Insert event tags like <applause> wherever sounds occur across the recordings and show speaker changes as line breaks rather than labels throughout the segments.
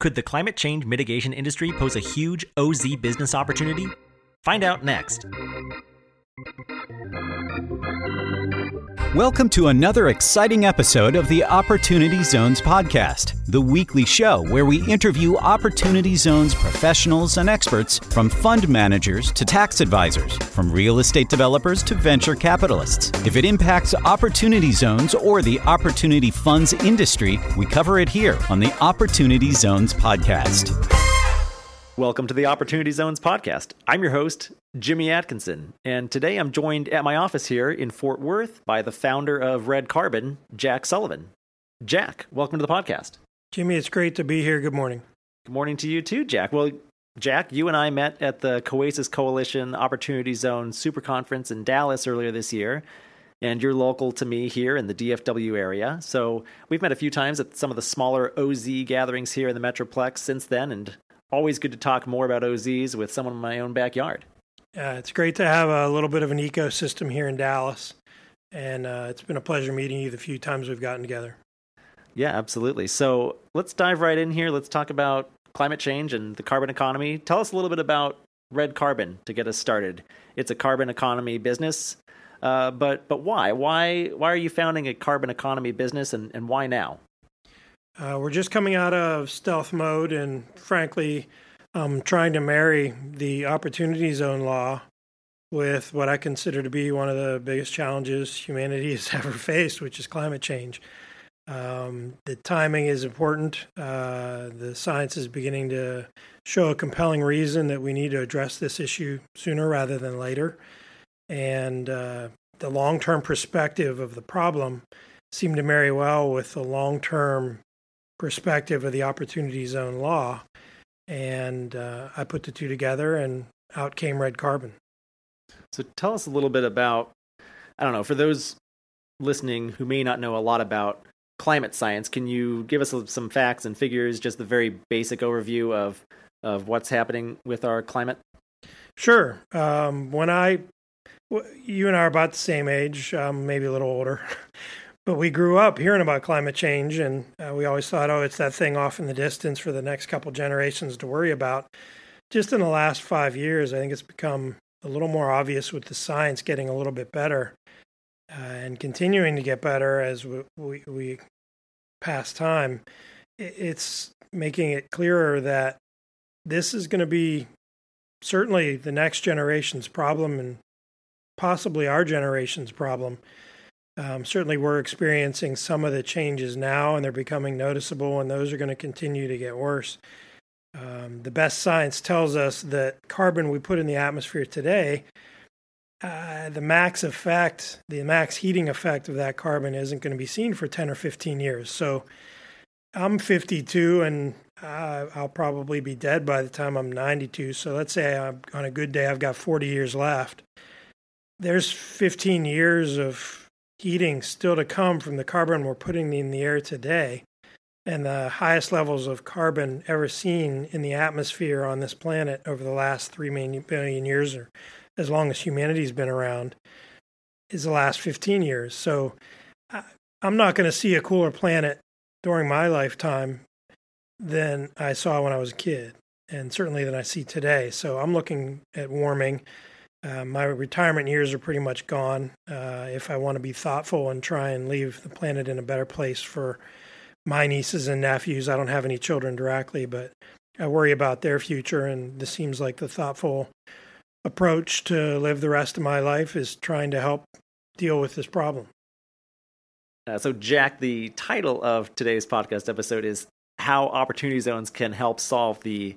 Could the climate change mitigation industry pose a huge OZ business opportunity? Find out next.
Welcome to another exciting episode of the Opportunity Zones podcast, the weekly show where we interview Opportunity Zones professionals and experts from fund managers to tax advisors, from real estate developers to venture capitalists. If it impacts Opportunity Zones or the Opportunity Funds industry, we cover it here on the Opportunity Zones podcast.
Welcome to the Opportunity Zones podcast. I'm your host, Jimmy Atkinson, and today I'm joined at my office here in Fort Worth by the founder of Red Carbon, Jack Sullivan. Jack, welcome to the podcast.
Jimmy, it's great to be here. Good morning.
Good morning to you too, Jack. Well, Jack, you and I met at the Coasis Coalition Opportunity Zone Super Conference in Dallas earlier this year, and you're local to me here in the DFW area. So we've met a few times at some of the smaller OZ gatherings here in the Metroplex since then, and always good to talk more about OZs with someone in my own backyard.
Uh, it's great to have a little bit of an ecosystem here in Dallas, and uh, it's been a pleasure meeting you the few times we've gotten together.
Yeah, absolutely. So let's dive right in here. Let's talk about climate change and the carbon economy. Tell us a little bit about Red Carbon to get us started. It's a carbon economy business, uh, but but why? Why why are you founding a carbon economy business, and, and why now?
Uh, we're just coming out of stealth mode, and frankly, um, trying to marry the opportunity zone law with what I consider to be one of the biggest challenges humanity <laughs> has ever faced, which is climate change. Um, the timing is important. Uh, the science is beginning to show a compelling reason that we need to address this issue sooner rather than later. And uh, the long term perspective of the problem seemed to marry well with the long term perspective of the Opportunity Zone law. And uh, I put the two together, and out came Red Carbon.
So tell us a little bit about, I don't know, for those listening who may not know a lot about climate science, can you give us some facts and figures, just the very basic overview of, of what's happening with our climate?
Sure. Um, when I, you and I are about the same age, um, maybe a little older. <laughs> But we grew up hearing about climate change, and uh, we always thought, oh, it's that thing off in the distance for the next couple generations to worry about. Just in the last five years, I think it's become a little more obvious with the science getting a little bit better uh, and continuing to get better as we, we, we pass time. It's making it clearer that this is going to be certainly the next generation's problem and possibly our generation's problem. Um, certainly, we're experiencing some of the changes now, and they're becoming noticeable, and those are going to continue to get worse. Um, the best science tells us that carbon we put in the atmosphere today, uh, the max effect, the max heating effect of that carbon isn't going to be seen for 10 or 15 years. So I'm 52 and uh, I'll probably be dead by the time I'm 92. So let's say I'm, on a good day, I've got 40 years left. There's 15 years of heating still to come from the carbon we're putting in the air today. And the highest levels of carbon ever seen in the atmosphere on this planet over the last three billion years, or as long as humanity's been around, is the last 15 years. So I'm not going to see a cooler planet during my lifetime than I saw when I was a kid, and certainly than I see today. So I'm looking at warming uh, my retirement years are pretty much gone. Uh, if I want to be thoughtful and try and leave the planet in a better place for my nieces and nephews, I don't have any children directly, but I worry about their future. And this seems like the thoughtful approach to live the rest of my life is trying to help deal with this problem.
Uh, so, Jack, the title of today's podcast episode is How Opportunity Zones Can Help Solve the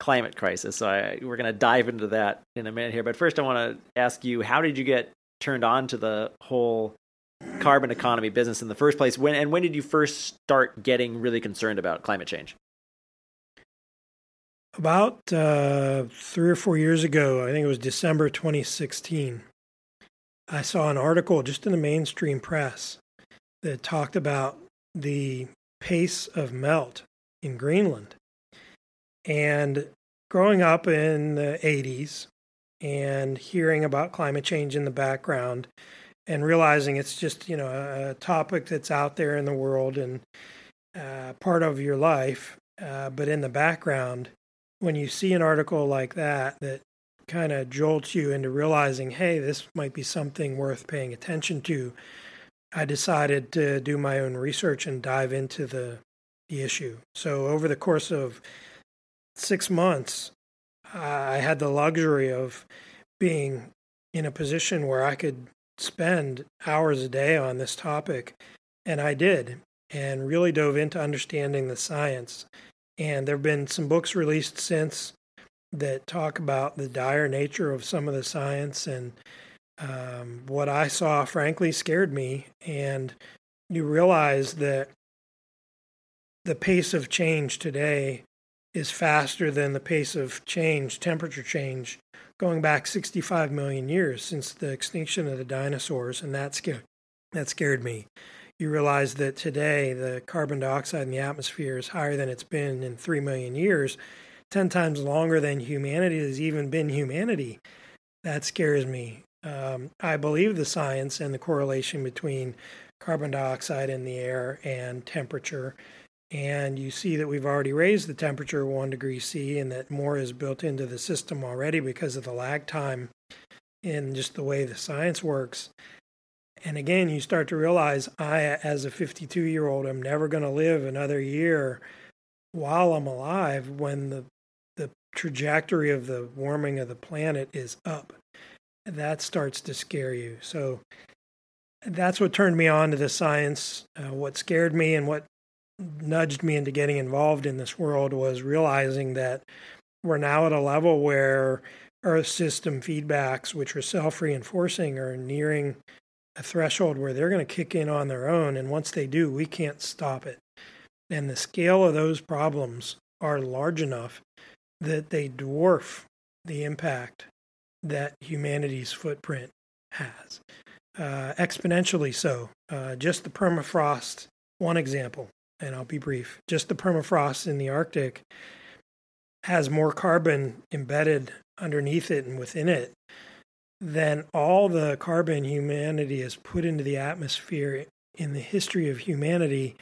climate crisis. So I, we're going to dive into that in a minute here. But first, I want to ask you, how did you get turned on to the whole carbon economy business in the first place? When and when did you first start getting really concerned about climate change?
About uh, three or four years ago, I think it was December 2016. I saw an article just in the mainstream press that talked about the pace of melt in Greenland and growing up in the 80s and hearing about climate change in the background and realizing it's just, you know, a topic that's out there in the world and uh, part of your life, Uh, but in the background, when you see an article like that, that kind of jolts you into realizing, hey, this might be something worth paying attention to, I decided to do my own research and dive into the, the issue. So over the course of six months, I had the luxury of being in a position where I could spend hours a day on this topic. And I did, and really dove into understanding the science. And there have been some books released since that talk about the dire nature of some of the science. And um, what I saw, frankly, scared me. And you realize that the pace of change today is faster than the pace of change, temperature change, going back 65 million years since the extinction of the dinosaurs, and that scared that scared me. You realize that today the carbon dioxide in the atmosphere is higher than it's been in three million years, ten times longer than humanity has even been humanity. That scares me. Um, I believe the science and the correlation between carbon dioxide in the air and temperature and you see that we've already raised the temperature one degree C and that more is built into the system already because of the lag time and just the way the science works. And again, you start to realize I, as a 52 year old, am never going to live another year while I'm alive when the, the trajectory of the warming of the planet is up. That starts to scare you. So that's what turned me on to the science. Uh, what scared me and what nudged me into getting involved in this world was realizing that we're now at a level where Earth system feedbacks, which are self reinforcing, are nearing a threshold where they're going to kick in on their own. And once they do, we can't stop it. And the scale of those problems are large enough that they dwarf the impact that humanity's footprint has. Uh, exponentially so. Uh, just the permafrost, one example and I'll be brief. Just the permafrost in the Arctic has more carbon embedded underneath it and within it than all the carbon humanity has put into the atmosphere in the history of humanity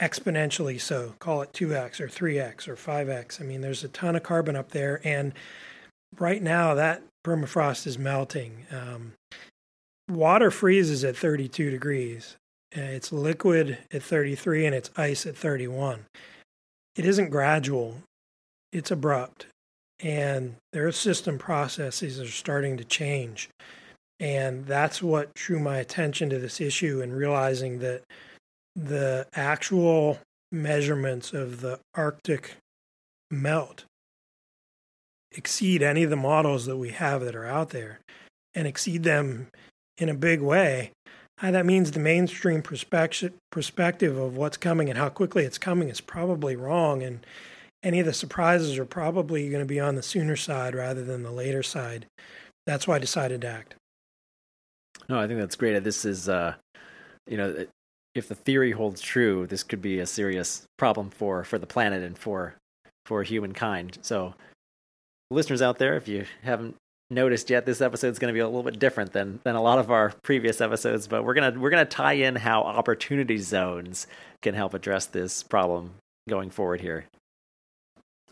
exponentially. So call it 2x or 3x or 5x i mean there's a ton of carbon up there. And right now that permafrost is melting. Um, water freezes at 32 degrees Uh, it's liquid at 33 and it's ice at 31. It isn't gradual, it's abrupt. And their system processes are starting to change. And that's what drew my attention to this issue and realizing that the actual measurements of the Arctic melt exceed any of the models that we have that are out there and exceed them in a big way that means the mainstream perspective perspective of what's coming and how quickly it's coming is probably wrong, and any of the surprises are probably going to be on the sooner side rather than the later side. That's why I decided to act.
No, I think that's great. This is, uh, you know, if the theory holds true, this could be a serious problem for for the planet and for for humankind. So, listeners out there, if you haven't noticed yet, this episode is going to be a little bit different than than a lot of our previous episodes. But we're gonna we're gonna tie in how opportunity zones can help address this problem going forward here.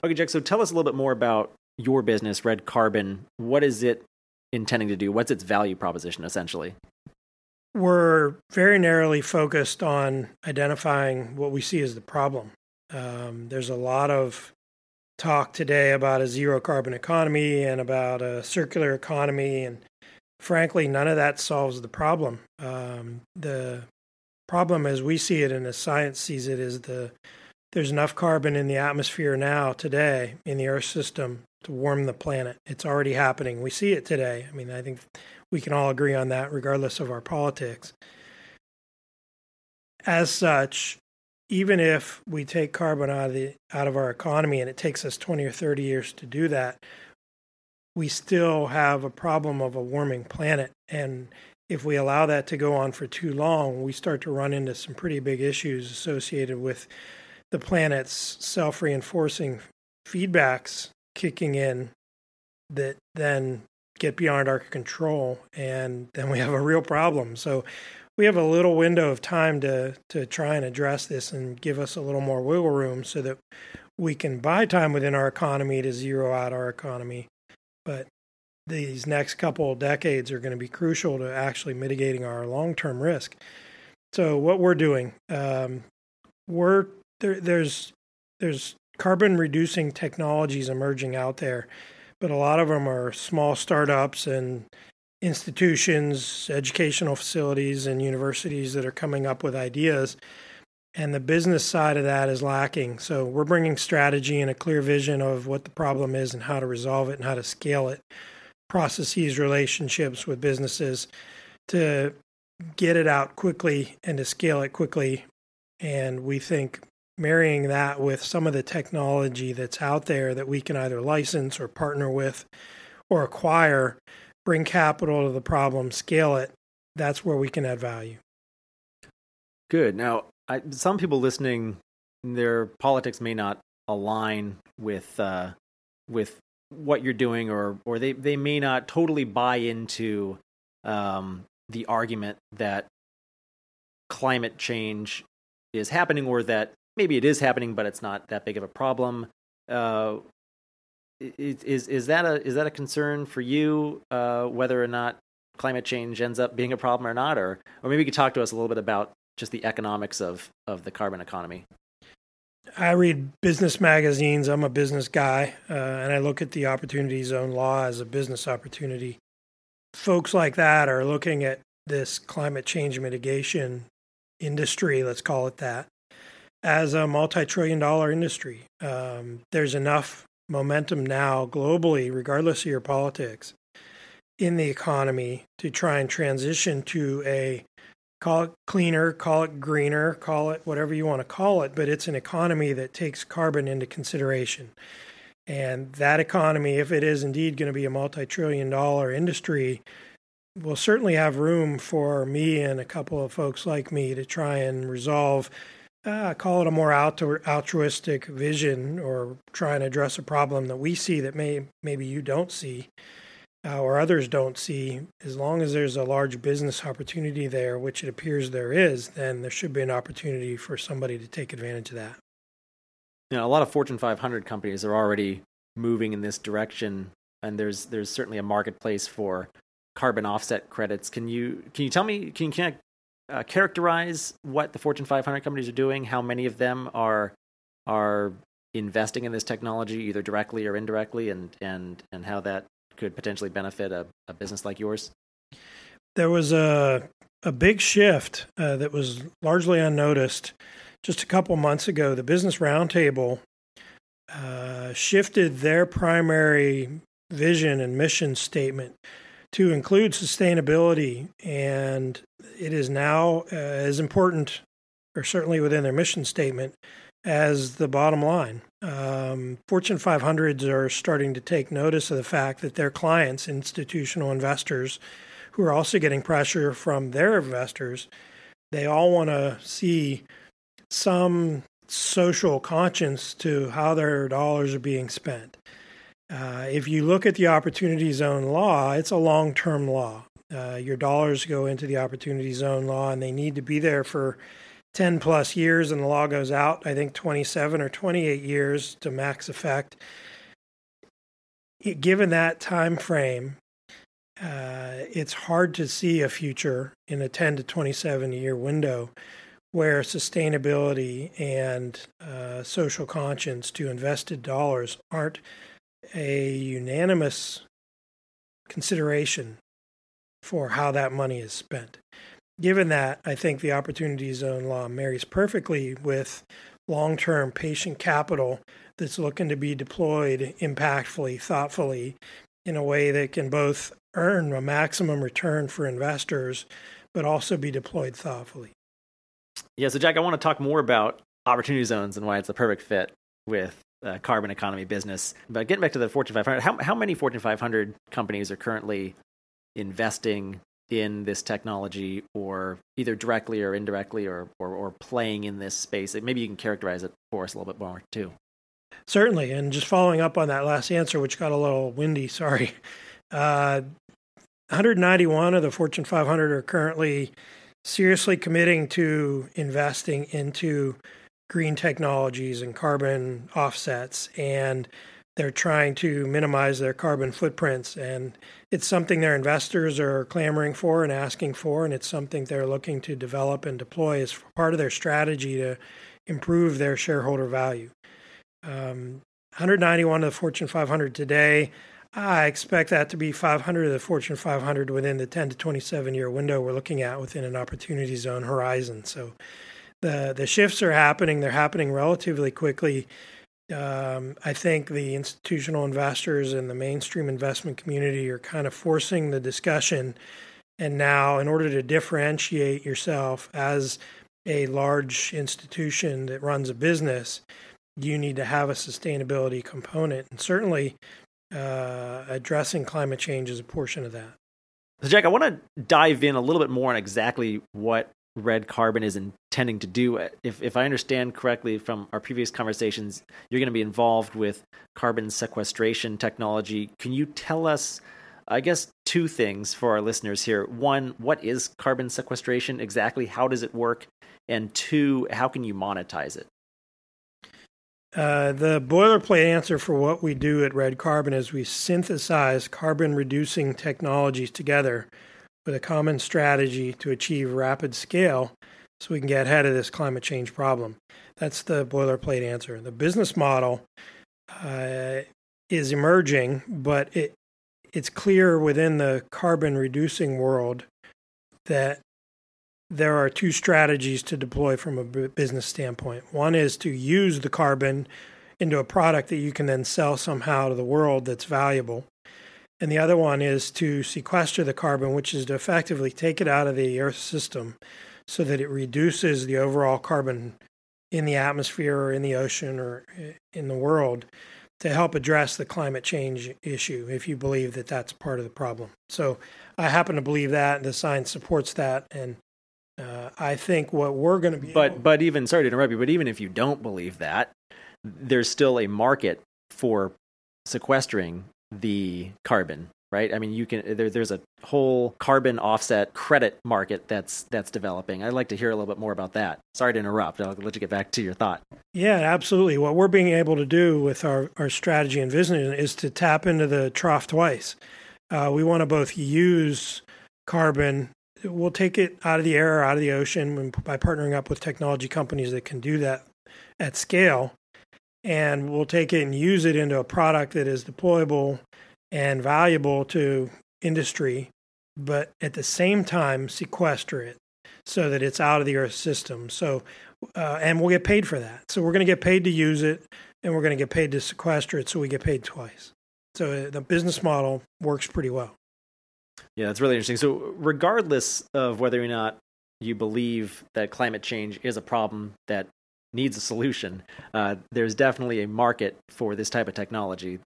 Okay, Jack. So tell us a little bit more about your business, Red Carbon. What is it intending to do? What's its value proposition essentially?
We're very narrowly focused on identifying what we see as the problem. Um, there's a lot of talk today about a zero carbon economy and about a circular economy. And frankly, none of that solves the problem. Um, the problem, as we see it and as science sees it, is the there's enough carbon in the atmosphere now today in the Earth system to warm the planet. It's already happening. We see it today. I mean, I think we can all agree on that, regardless of our politics. As such, even if we take carbon out of the out of our economy and it takes us 20 or 30 years to do that we still have a problem of a warming planet. And if we allow that to go on for too long we start to run into some pretty big issues associated with the planet's self-reinforcing feedbacks kicking in that then get beyond our control and then we have a real problem. So we have a little window of time to to try and address this and give us a little more wiggle room so that we can buy time within our economy to zero out our economy, but these next couple of decades are going to be crucial to actually mitigating our long term risk. So what we're doing, um, we're there, there's there's carbon reducing technologies emerging out there, but a lot of them are small startups and institutions, educational facilities, and universities that are coming up with ideas. And the business side of that is lacking. So we're bringing strategy and a clear vision of what the problem is and how to resolve it and how to scale it, processes, relationships with businesses to get it out quickly and to scale it quickly. And we think marrying that with some of the technology that's out there that we can either license or partner with or acquire, bring capital to the problem, scale it, that's where we can add value.
Good. Now, I, some people listening, their politics may not align with uh, with what you're doing, or or they they may not totally buy into um, the argument that climate change is happening, or that maybe it is happening, but it's not that big of a problem. Uh, is is that a is that a concern for you? Uh, whether or not climate change ends up being a problem or not, or or maybe you could talk to us a little bit about just the economics of of the carbon economy.
I read business magazines. I'm a business guy, uh, and I look at the opportunity zone law as a business opportunity. Folks like that are looking at this climate change mitigation industry, let's call it that, as a multi trillion dollar industry. Um, there's enough momentum now globally, regardless of your politics, in the economy to try and transition to a call it cleaner, call it greener, call it whatever you want to call it, but it's an economy that takes carbon into consideration. And that economy, if it is indeed going to be a multi trillion dollar industry, will certainly have room for me and a couple of folks like me to try and resolve uh, call it a more altruistic vision or try and address a problem that we see that may maybe you don't see uh, or others don't see. As long as there's a large business opportunity there which it appears there is then there should be an opportunity for somebody to take advantage of that.
You know a lot of fortune 500 companies are already moving in this direction and there's there's certainly a marketplace for carbon offset credits. Can you can you tell me can you, uh, characterize what the Fortune 500 companies are doing? How many of them are are investing in this technology, either directly or indirectly, and and and how that could potentially benefit a, a business like yours?
There was a a big shift uh, that was largely unnoticed just a couple months ago. The Business Roundtable uh, shifted their primary vision and mission statement to include sustainability, and it is now uh, as important, or certainly within their mission statement, as the bottom line. Um, Fortune 500s are starting to take notice of the fact that their clients, institutional investors, who are also getting pressure from their investors, they all want to see some social conscience to how their dollars are being spent. Uh, if you look at the opportunity zone law, it's a long term law. Uh, your dollars go into the opportunity zone law and they need to be there for 10 plus years, and the law goes out, I think, 27 or 28 years to max effect. It, given that time frame, uh, it's hard to see a future in a 10 to 27 year window where sustainability and uh, social conscience to invested dollars aren't a unanimous consideration for how that money is spent. Given that, I think the Opportunity Zone law marries perfectly with long term patient capital that's looking to be deployed impactfully, thoughtfully, in a way that can both earn a maximum return for investors, but also be deployed thoughtfully.
Yeah, so Jack, I want to talk more about opportunity zones and why it's a perfect fit with uh, carbon economy business. But getting back to the Fortune 500, how, how many Fortune 500 companies are currently investing in this technology or either directly or indirectly or, or, or playing in this space? Maybe you can characterize it for us a little bit more too.
Certainly. And just following up on that last answer, which got a little windy, <laughs> sorry. Uh, 191 of the Fortune 500 are currently seriously committing to investing into green technologies and carbon offsets, and they're trying to minimize their carbon footprints. And it's something their investors are clamoring for and asking for, and it's something they're looking to develop and deploy as part of their strategy to improve their shareholder value. Um, 191 of the Fortune 500 today. I expect that to be 500 of the Fortune 500 within the 10 to 27 year window we're looking at within an opportunity zone horizon. So the the shifts are happening. They're happening relatively quickly. Um, I think the institutional investors and the mainstream investment community are kind of forcing the discussion. And now, in order to differentiate yourself as a large institution that runs a business, you need to have a sustainability component. And certainly, uh, addressing climate change is a portion of that.
So, Jack, I want to dive in a little bit more on exactly what red carbon is intending to do. If if I understand correctly from our previous conversations, you're going to be involved with carbon sequestration technology. Can you tell us I guess two things for our listeners here. One, what is carbon sequestration exactly? How does it work? And two, how can you monetize it?
Uh, the boilerplate answer for what we do at Red Carbon is we synthesize carbon reducing technologies together with a common strategy to achieve rapid scale so we can get ahead of this climate change problem. That's the boilerplate answer. The business model uh, is emerging, but it it's clear within the carbon reducing world that there are two strategies to deploy from a business standpoint. One is to use the carbon into a product that you can then sell somehow to the world that's valuable. And the other one is to sequester the carbon, which is to effectively take it out of the Earth system so that it reduces the overall carbon in the atmosphere or in the ocean or in the world to help address the climate change issue if you believe that that's part of the problem. So I happen to believe that, and the science supports that. And uh, I think what we're going to be.
But, but even, sorry to interrupt you, but even if you don't believe that, there's still a market for sequestering the carbon right? I mean you can there, there's a whole carbon offset credit market that's that's developing. I'd like to hear a little bit more about that. Sorry to interrupt. I'll let you get back to your thought.
Yeah absolutely. What we're being able to do with our, our strategy and vision is to tap into the trough twice. Uh, we want to both use carbon we'll take it out of the air or out of the ocean by partnering up with technology companies that can do that at scale and we'll take it and use it into a product that is deployable and valuable to industry, but at the same time sequester it so that it's out of the Earth system. So, uh, and we'll get paid for that. So we're going to get paid to use it, and we're going to get paid to sequester it. So we get paid twice. So uh, the business model works pretty well.
Yeah, that's really interesting. So regardless of whether or not you believe that climate change is a problem that needs a solution, uh, there's definitely a market for this type of technology.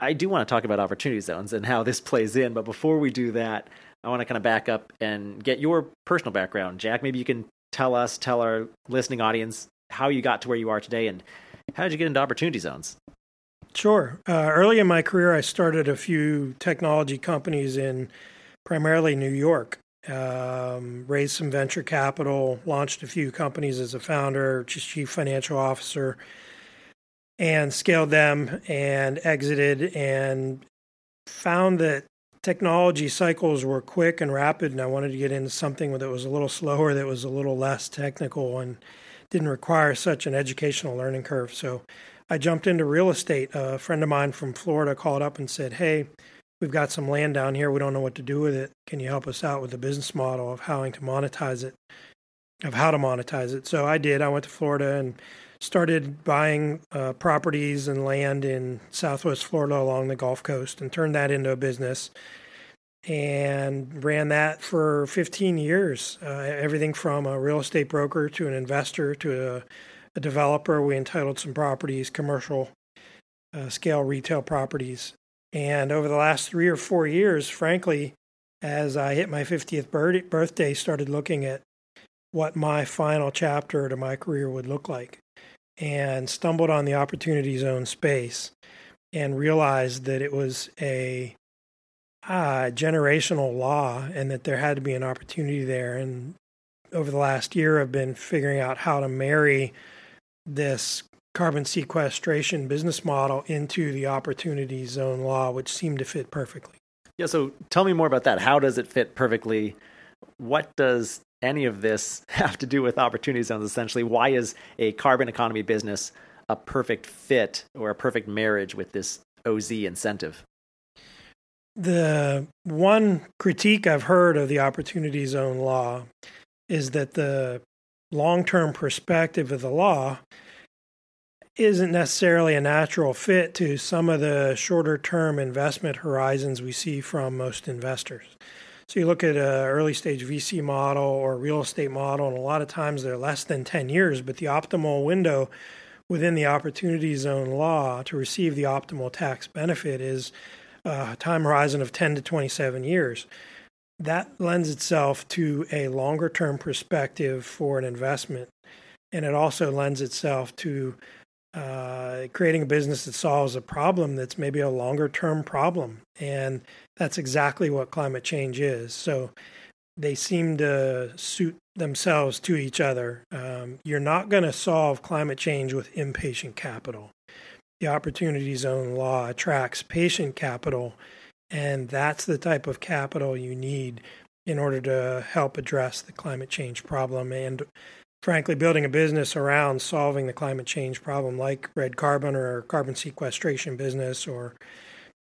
I do want to talk about opportunity zones and how this plays in, but before we do that, I want to kind of back up and get your personal background. Jack, maybe you can tell us, tell our listening audience how you got to where you are today and how did you get into opportunity zones?
Sure. Uh, early in my career, I started a few technology companies in primarily New York um, raised some venture capital, launched a few companies as a founder, chief financial officer, and scaled them and exited and found that technology cycles were quick and rapid and I wanted to get into something that was a little slower that was a little less technical and didn't require such an educational learning curve. So I jumped into real estate. A friend of mine from Florida called up and said hey we've got some land down here. We don't know what to do with it. Can you help us out with the business model of how to monetize it, of how to monetize it? So I did. I went to Florida and started buying uh, properties and land in Southwest Florida along the Gulf Coast and turned that into a business and ran that for 15 years. Uh, everything from a real estate broker to an investor to a, a developer. We entitled some properties, commercial uh, scale retail properties, and over the last three or four years, frankly, as I hit my 50th birthday, started looking at what my final chapter to my career would look like and stumbled on the opportunity zone space and realized that it was a ah, generational law and that there had to be an opportunity there. And over the last year, I've been figuring out how to marry this carbon sequestration business model into the opportunity zone law, which seemed to fit perfectly.
Yeah, so tell me more about that. How does it fit perfectly? What does any of this <laughs> have to do with opportunity zones essentially? Why is a carbon economy business a perfect fit or a perfect marriage with this OZ incentive?
The one critique I've heard of the opportunity zone law is that the long term perspective of the law isn't necessarily a natural fit to some of the shorter term investment horizons we see from most investors. So you look at an early stage VC model or real estate model, and a lot of times they're less than 10 years, but the optimal window within the opportunity zone law to receive the optimal tax benefit is a time horizon of 10 to 27 years. That lends itself to a longer term perspective for an investment. And it also lends itself to uh, creating a business that solves a problem that's maybe a longer term problem. And that's exactly what climate change is. So they seem to suit themselves to each other. Um, you're not going to solve climate change with impatient capital. The Opportunity Zone law attracts patient capital, and that's the type of capital you need in order to help address the climate change problem and frankly, building a business around solving the climate change problem, like red carbon or carbon sequestration business or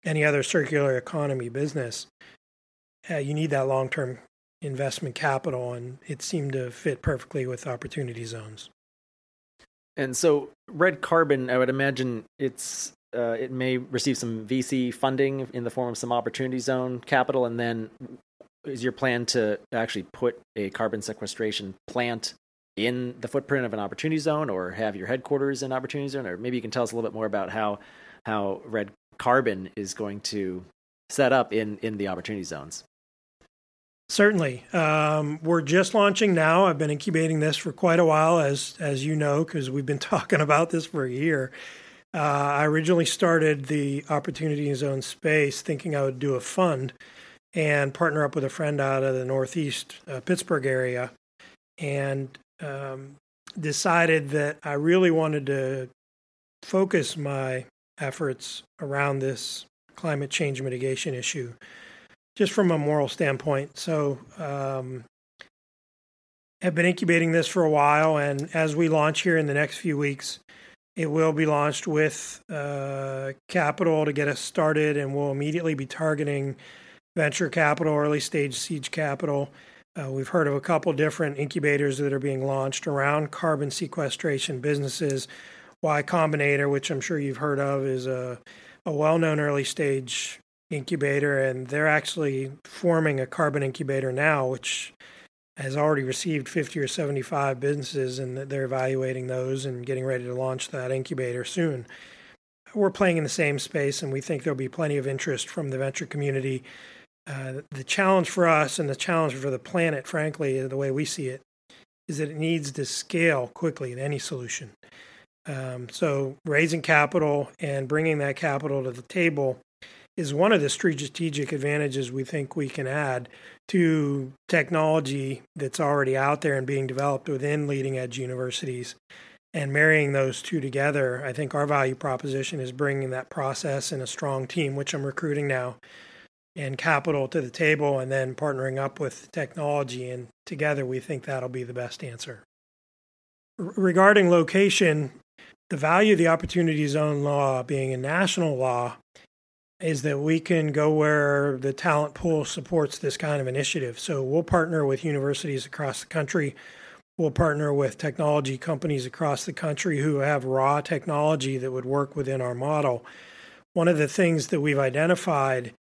any other circular economy business, uh, you need that long term investment capital, and it seemed to fit perfectly with opportunity zones.
And so, red carbon, I would imagine it's uh, it may receive some VC funding in the form of some opportunity zone capital, and then is your plan to actually put a carbon sequestration plant in the footprint of an opportunity zone or have your headquarters in opportunity zone? Or maybe you can tell us a little bit more about how how red carbon is going to set up in in the opportunity zones.
Certainly. Um, we're just launching now. I've been incubating this for quite a while as as you know because we've been <laughs> talking about this for a year. Uh, i originally started the opportunity zone space thinking i would do a fund and partner up with a friend out of the northeast uh, pittsburgh area. And um, decided that I really wanted to focus my efforts around this climate change mitigation issue, just from a moral standpoint. So, um, have been incubating this for a while, and as we launch here in the next few weeks, it will be launched with uh, capital to get us started, and we'll immediately be targeting venture capital, early stage seed capital, uh, we've heard of a couple different incubators that are being launched around carbon sequestration businesses. Y Combinator, which I'm sure you've heard of, is a, a well known early stage incubator, and they're actually forming a carbon incubator now, which has already received 50 or 75 businesses, and they're evaluating those and getting ready to launch that incubator soon. We're playing in the same space, and we think there'll be plenty of interest from the venture community uh, the challenge for us and the challenge for the planet, frankly, the way we see it, is that it needs to scale quickly in any solution. Um, so, raising capital and bringing that capital to the table is one of the strategic advantages we think we can add to technology that's already out there and being developed within leading edge universities. And marrying those two together, I think our value proposition is bringing that process and a strong team, which I'm recruiting now, and capital to the table and then partnering up with technology. And together, we think that'll be the best answer. R- regarding location, the value of the Opportunity Zone law being a national law is that we can go where the talent pool supports this kind of initiative. So we'll partner with universities across the country. We'll partner with technology companies across the country who have raw technology that would work within our model. One of the things that we've identified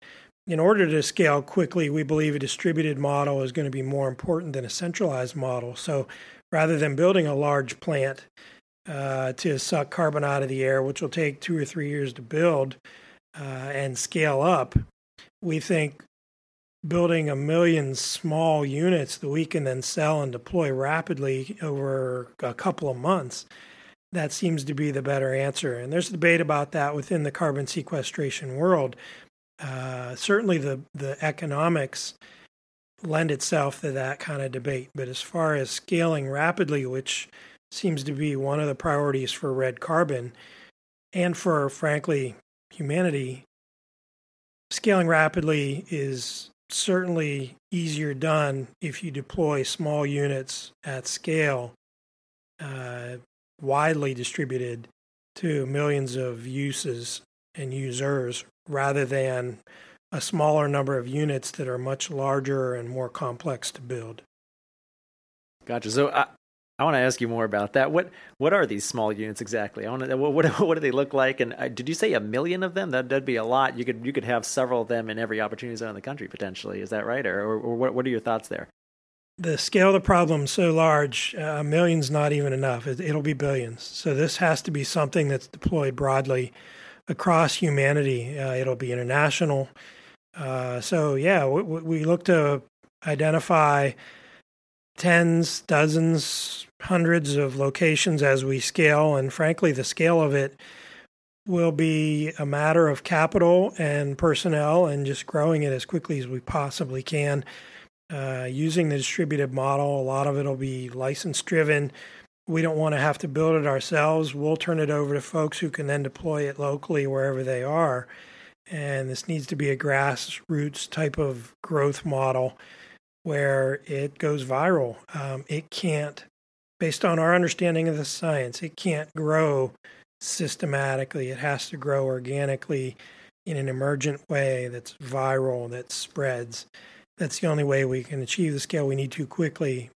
in order to scale quickly, we believe a distributed model is going to be more important than a centralized model. So rather than building a large plant uh, to suck carbon out of the air, which will take two or three years to build uh, and scale up, we think building a million small units that we can then sell and deploy rapidly over a couple of months that seems to be the better answer. And there's debate about that within the carbon sequestration world. Uh, certainly the the economics lend itself to that kind of debate. But as far as scaling rapidly, which seems to be one of the priorities for red carbon and for, frankly, humanity. Scaling rapidly is certainly easier done if you deploy small units at scale, uh, widely distributed to millions of uses and users rather than a smaller number of units that are much larger and more complex to build.
Gotcha. So I, I want to ask you more about that. What what are these small units exactly? I want to, what, what, <laughs> what do they look like? And uh, did you say a million of them? That that'd be a lot. You could you could have several of them in every opportunity zone in the country potentially. Is that right? Or, or, or what what are your thoughts there?
The scale of the problem is so large, uh, a million's not even enough. It, it'll be billions. So this has to be something that's deployed broadly across humanity. Uh, it'll be international. Uh, so yeah, we, we look to identify tens, dozens, hundreds of locations as we scale. And frankly, the scale of it will be a matter of capital and personnel and just growing it as quickly as we possibly can. Uh, using the distributed model, a lot of it will be license driven. We don't want to have to build it ourselves. We'll turn it over to folks who can then deploy it locally wherever they are. And this needs to be a grassroots type of growth model where it goes viral. Um, it can't, based on our understanding of the science, it can't grow systematically. It has to grow organically in an emergent way that's viral, that spreads. That's the only way we can achieve the scale we need to quickly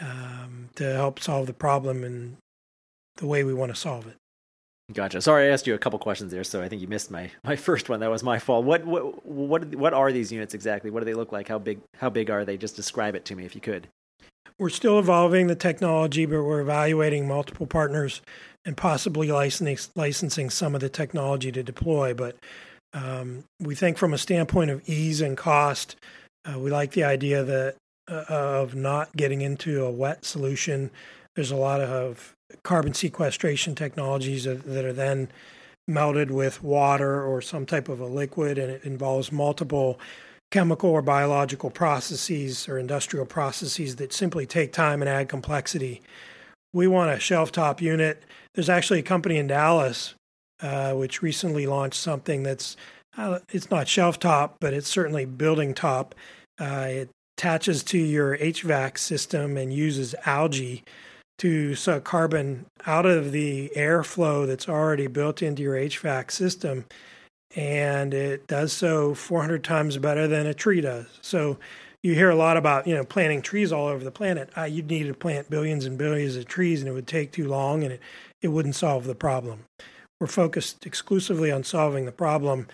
um, to help solve the problem in the way we want to solve it.
Gotcha. Sorry, I asked you a couple questions there, so I think you missed my, <laughs> my first one. That was my fault. What what what what are these units exactly? What do they look like? How big how big are they? Just describe it to me if you could.
We're still evolving the technology, but we're evaluating multiple partners and possibly licensing licensing some of the technology to deploy. But um, we think from a standpoint of ease and cost, uh, we like the idea that of not getting into a wet solution. There's a lot of carbon sequestration technologies that are then melted with water or some type of a liquid, and it involves multiple chemical or biological processes or industrial processes that simply take time and add complexity. We want a shelf top unit. There's actually a company in Dallas uh, which recently launched something that's uh, it's not shelf top, but it's certainly building top. Uh, it attaches to your HVAC system and uses algae to suck carbon out of the airflow that's already built into your HVAC system. And it does so 400 times better than a tree does. So you hear a lot about, you know, planting trees all over the planet. Uh, you'd need to plant billions and billions of trees and it would take too long and it, it wouldn't solve the problem. We're focused exclusively on solving the problem.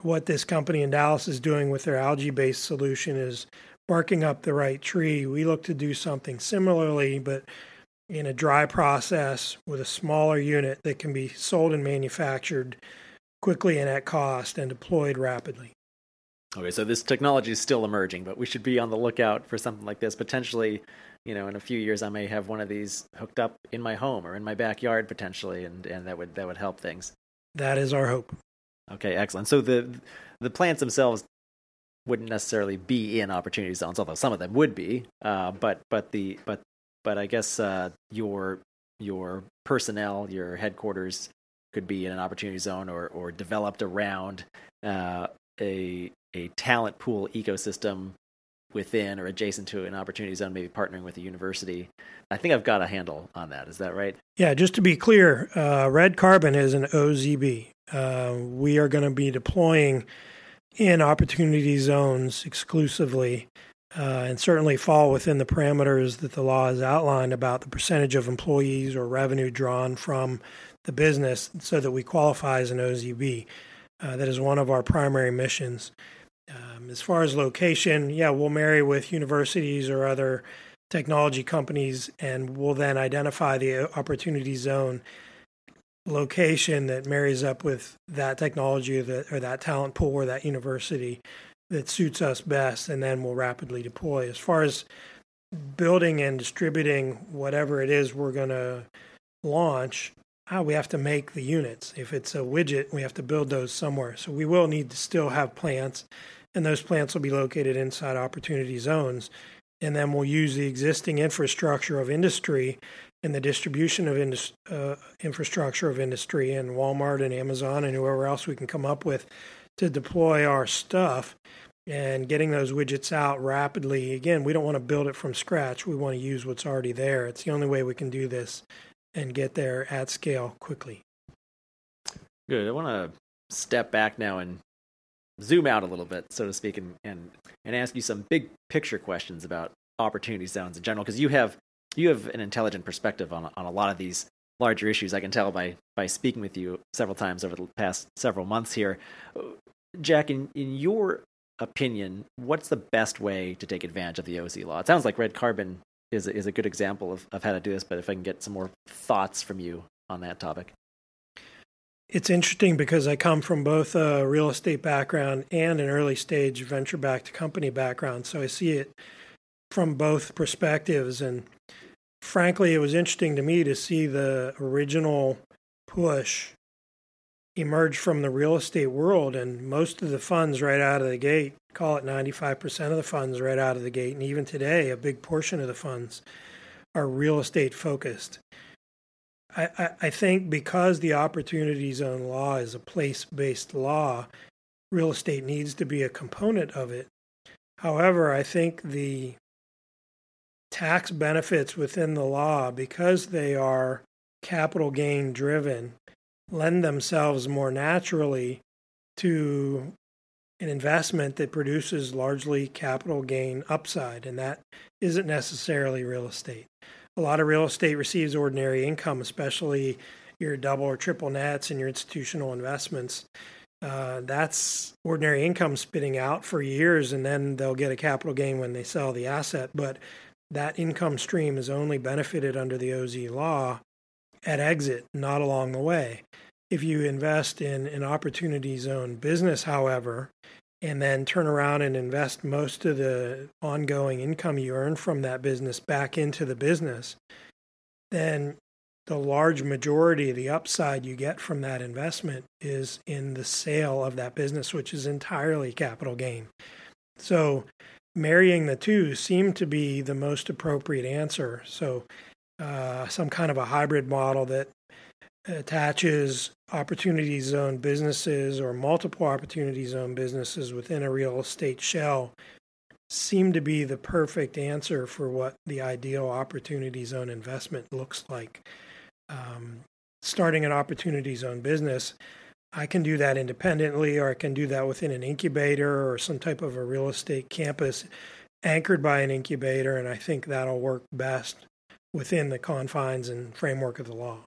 What this company in Dallas is doing with their algae based solution is barking up the right tree. We look to do something similarly, but in a dry process with a smaller unit that can be sold and manufactured quickly and at cost and deployed rapidly.
Okay, so this technology is still emerging, but we should be on the lookout for something like this. Potentially, you know, in a few years, I may have one of these hooked up in my home or in my backyard potentially, and, and that would that would help things.
That is our hope.
Okay, excellent. So the the plants themselves wouldn't necessarily be in opportunity zones, although some of them would be. Uh, but but the but but I guess uh, your your personnel, your headquarters, could be in an opportunity zone or or developed around uh, a a talent pool ecosystem within or adjacent to an opportunity zone, maybe partnering with a university. I think I've got a handle on that. Is that right?
Yeah, just to be clear, uh, Red Carbon is an OZB. Uh, we are going to be deploying in opportunity zones exclusively uh, and certainly fall within the parameters that the law has outlined about the percentage of employees or revenue drawn from the business so that we qualify as an OZB. Uh, that is one of our primary missions. Um, as far as location, yeah, we'll marry with universities or other technology companies, and we'll then identify the opportunity zone location that marries up with that technology or, the, or that talent pool or that university that suits us best, and then we'll rapidly deploy. As far as building and distributing whatever it is we're going to launch, ah, we have to make the units. If it's a widget, we have to build those somewhere. So we will need to still have plants, and those plants will be located inside opportunity zones. And then we'll use the existing infrastructure of industry in the distribution of indus- uh, infrastructure of industry and Walmart and Amazon and whoever else we can come up with to deploy our stuff and getting those widgets out rapidly. Again, we don't want to build it from scratch. We want to use what's already there. It's the only way we can do this and get there at scale quickly.
Good. I want to step back now and zoom out a little bit, so to speak, and and, and ask you some big picture questions about opportunity zones in general, because you have you have an intelligent perspective on on a lot of these larger issues. I can tell by by speaking with you several times over the past several months here. Jack, in, in your opinion, what's the best way to take advantage of the OZ law? It sounds like red carbon is a, is a good example of, of how to do this, but if I can get some more thoughts from you on that topic.
It's interesting because I come from both a real estate background and an early stage venture backed company background. So I see it from both perspectives. And frankly, it was interesting to me to see the original push emerge from the real estate world, and most of the funds right out of the gate, call it 95% of the funds right out of the gate, and even today, a big portion of the funds are real estate focused. I, I, think because the opportunity zone law is a place based law, real estate needs to be a component of it. However, I think the tax benefits within the law, because they are capital gain driven, lend themselves more naturally to an investment that produces largely capital gain upside, and that isn't necessarily real estate. A lot of real estate receives ordinary income, especially your double or triple nets and your institutional investments. Uh, that's ordinary income spitting out for years, and then they'll get a capital gain when they sell the asset. But that income stream is only benefited under the OZ law at exit, not along the way. If you invest in an opportunity zone business, however, and then turn around and invest most of the ongoing income you earn from that business back into the business, then the large majority of the upside you get from that investment is in the sale of that business, which is entirely capital gain. So, marrying the two seemed to be the most appropriate answer. So, uh, some kind of a hybrid model that attaches opportunity zone businesses or multiple opportunity zone businesses within a real estate shell seemed to be the perfect answer for what the ideal opportunity zone investment looks like. Um, starting an opportunity zone business, I can do that independently, or I can do that within an incubator or some type of a real estate campus anchored by an incubator, and I think that'll work best within the confines and framework of the law.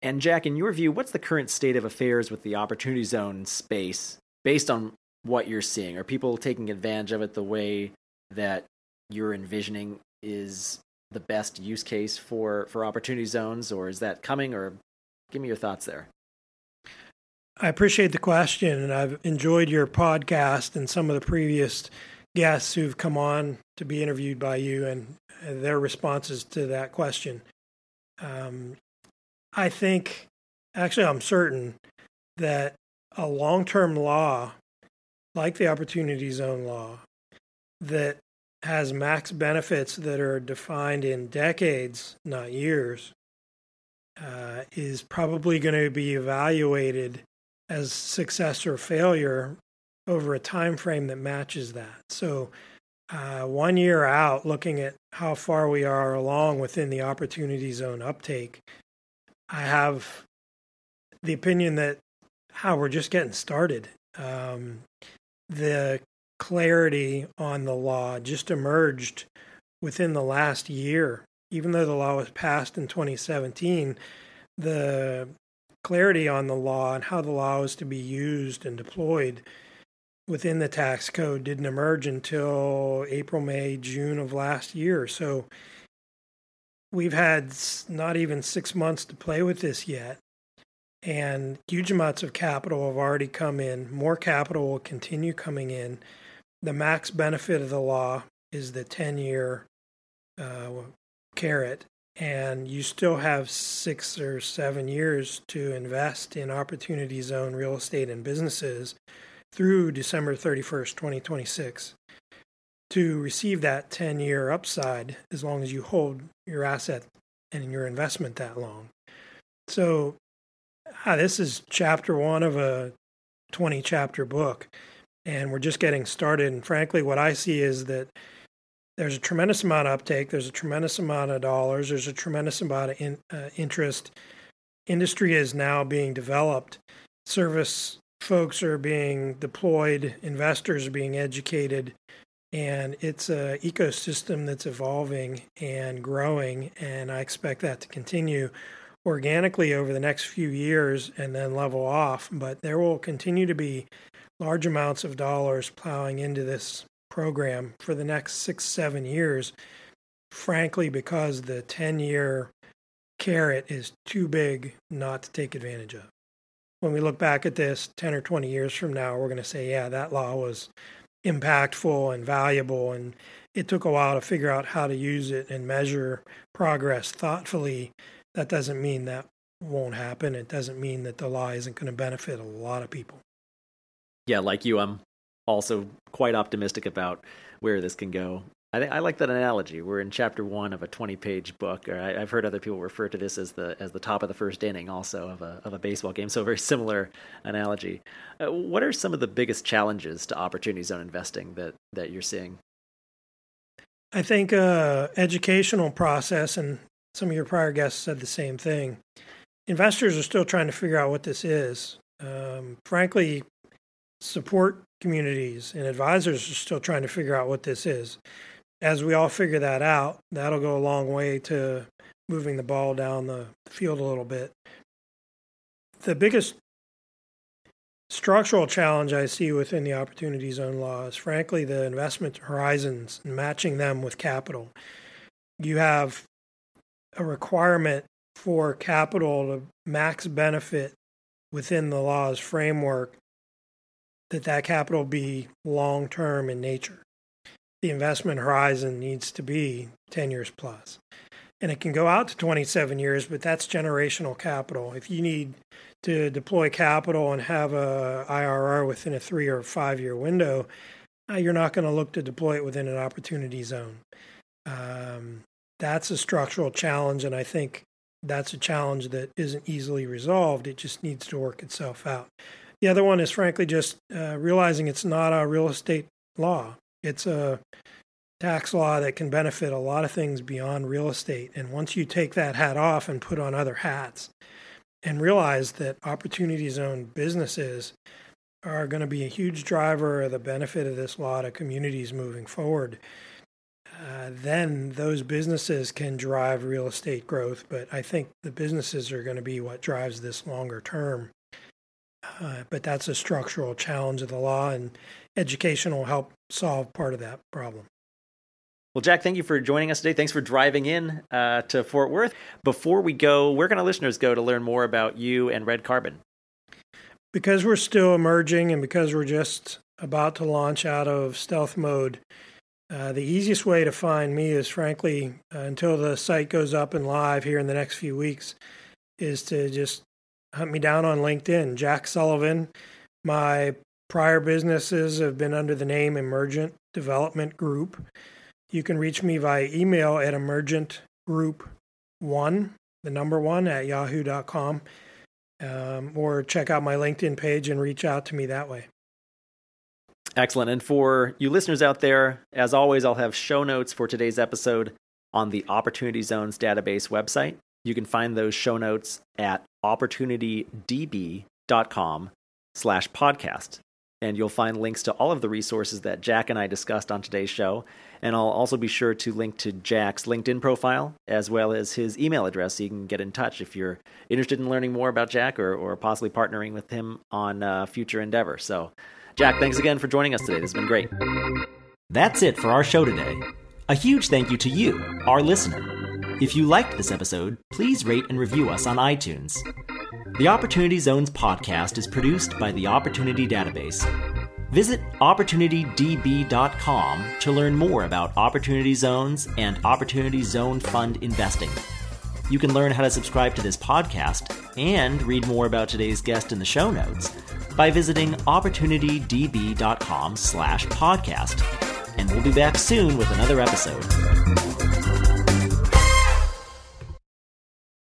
And Jack, in your view, what's the current state of affairs with the opportunity zone space based on what you're seeing? Are people taking advantage of it the way that you're envisioning is the best use case for, for opportunity zones, or is that coming? Or give me your thoughts there.
I appreciate the question, and I've enjoyed your podcast and some of the previous guests who've come on to be interviewed by you and their responses to that question. Um, I think, actually, I'm certain that a long term law, like the Opportunity Zone law, that has max benefits that are defined in decades, not years, uh, is probably going to be evaluated as success or failure over a time frame that matches that. So, uh, one year out, looking at how far we are along within the opportunity zone uptake, I have the opinion that how we're just getting started. Um, the clarity on the law just emerged within the last year. Even though the law was passed in 2017, the clarity on the law and how the law is to be used and deployed within the tax code didn't emerge until April, May, June of last year. So we've had not even six months to play with this yet. And huge amounts of capital have already come in. More capital will continue coming in. The max benefit of the law is the 10 year uh, carrot. And you still have six or seven years to invest in opportunity zone real estate and businesses through December 31st, 2026 to receive that 10 year upside as long as you hold your asset and your investment that long. So, ah, this is chapter one of a 20 chapter book, and we're just getting started. And frankly, what I see is that there's a tremendous amount of uptake, there's a tremendous amount of dollars, there's a tremendous amount of in, uh, interest. Industry is now being developed, service folks are being deployed, investors are being educated, and it's an ecosystem that's evolving and growing. And I expect that to continue organically over the next few years and then level off. But there will continue to be large amounts of dollars plowing into this program for the next six, seven years, frankly, because the 10 year carrot is too big not to take advantage of when we look back at this 10 or 20 years from now, we're going to say, yeah, that law was impactful and valuable. And it took a while to figure out how to use it and measure progress thoughtfully. That doesn't mean that won't happen. It doesn't mean that the law isn't going to benefit a lot of people.
Yeah, like you, I'm also quite optimistic about where this can go. I, th- I like that analogy. We're in chapter one of a 20 page book. Or I, have heard other people refer to this as the as the top of the first inning, also of a of a baseball game. So a very similar analogy. Uh, what are some of the biggest challenges to opportunity zone investing that that you're seeing?
I think uh, educational process, and some of your prior guests said the same thing. Investors are still trying to figure out what this is. Um, frankly, support communities and advisors are still trying to figure out what this is as we all figure that out, that'll go a long way to moving the ball down the field a little bit. The biggest structural challenge I see within the opportunity zone law is, frankly, the investment horizons and matching them with capital. You have a requirement for capital to max benefit within the law's framework that that capital be long term in nature the investment horizon needs to be 10 years plus. And it can go out to 27 years, but that's generational capital. If you need to deploy capital and have a IRR within a three or five year window, uh, you're not going to look to deploy it within an opportunity zone. Um, that's a structural challenge, and I think that's a challenge that isn't easily resolved. It just needs to work itself out. The other one is, frankly, just uh, realizing it's not a real estate law. It's a tax law that can benefit a lot of things beyond real estate. And once you take that hat off and put on other hats and realize that opportunity zone businesses are going to be a huge driver of the benefit of this law to communities moving forward, uh, then those businesses can drive real estate growth. But I think the businesses are going to be what drives this longer term. Uh, but that's a structural challenge of the law, and education will help solve part of that problem.
Well, Jack, thank you for joining us today. Thanks for driving in uh, to Fort Worth. Before we go, where can our listeners go to learn more about you and Red Carbon?
Because we're still emerging and because we're just about to launch out of stealth mode, uh, the easiest way to find me is, frankly, uh, until the site goes up and live here in the next few weeks, is to just hunt me down on LinkedIn, Jack Sullivan. My prior businesses have been under the name Emergent Development Group. You can reach me via email at emergentgroup1, the number one, at yahoo.com, um, or check out my LinkedIn page and reach out to me that way.
Excellent. And for you listeners out there, as always, I'll have show notes for today's episode on the Opportunity Zones database website. You can find those show notes at opportunitydb.com slash podcast. And you'll find links to all of the resources that Jack and I discussed on today's show. And I'll also be sure to link to Jack's LinkedIn profile as well as his email address so you can get in touch if you're interested in learning more about Jack or, or possibly partnering with him on uh, future endeavor. So, Jack, thanks again for joining us today. This has been great.
That's it for our show today. A huge thank you to you, our listener. If you liked this episode, please rate and review us on iTunes. The Opportunity Zones podcast is produced by the Opportunity Database. Visit OpportunityDB.com to learn more about Opportunity Zones and Opportunity Zone Fund investing. You can learn how to subscribe to this podcast and read more about today's guest in the show notes by visiting opportunitydb.com slash podcast. And we'll be back soon with another episode.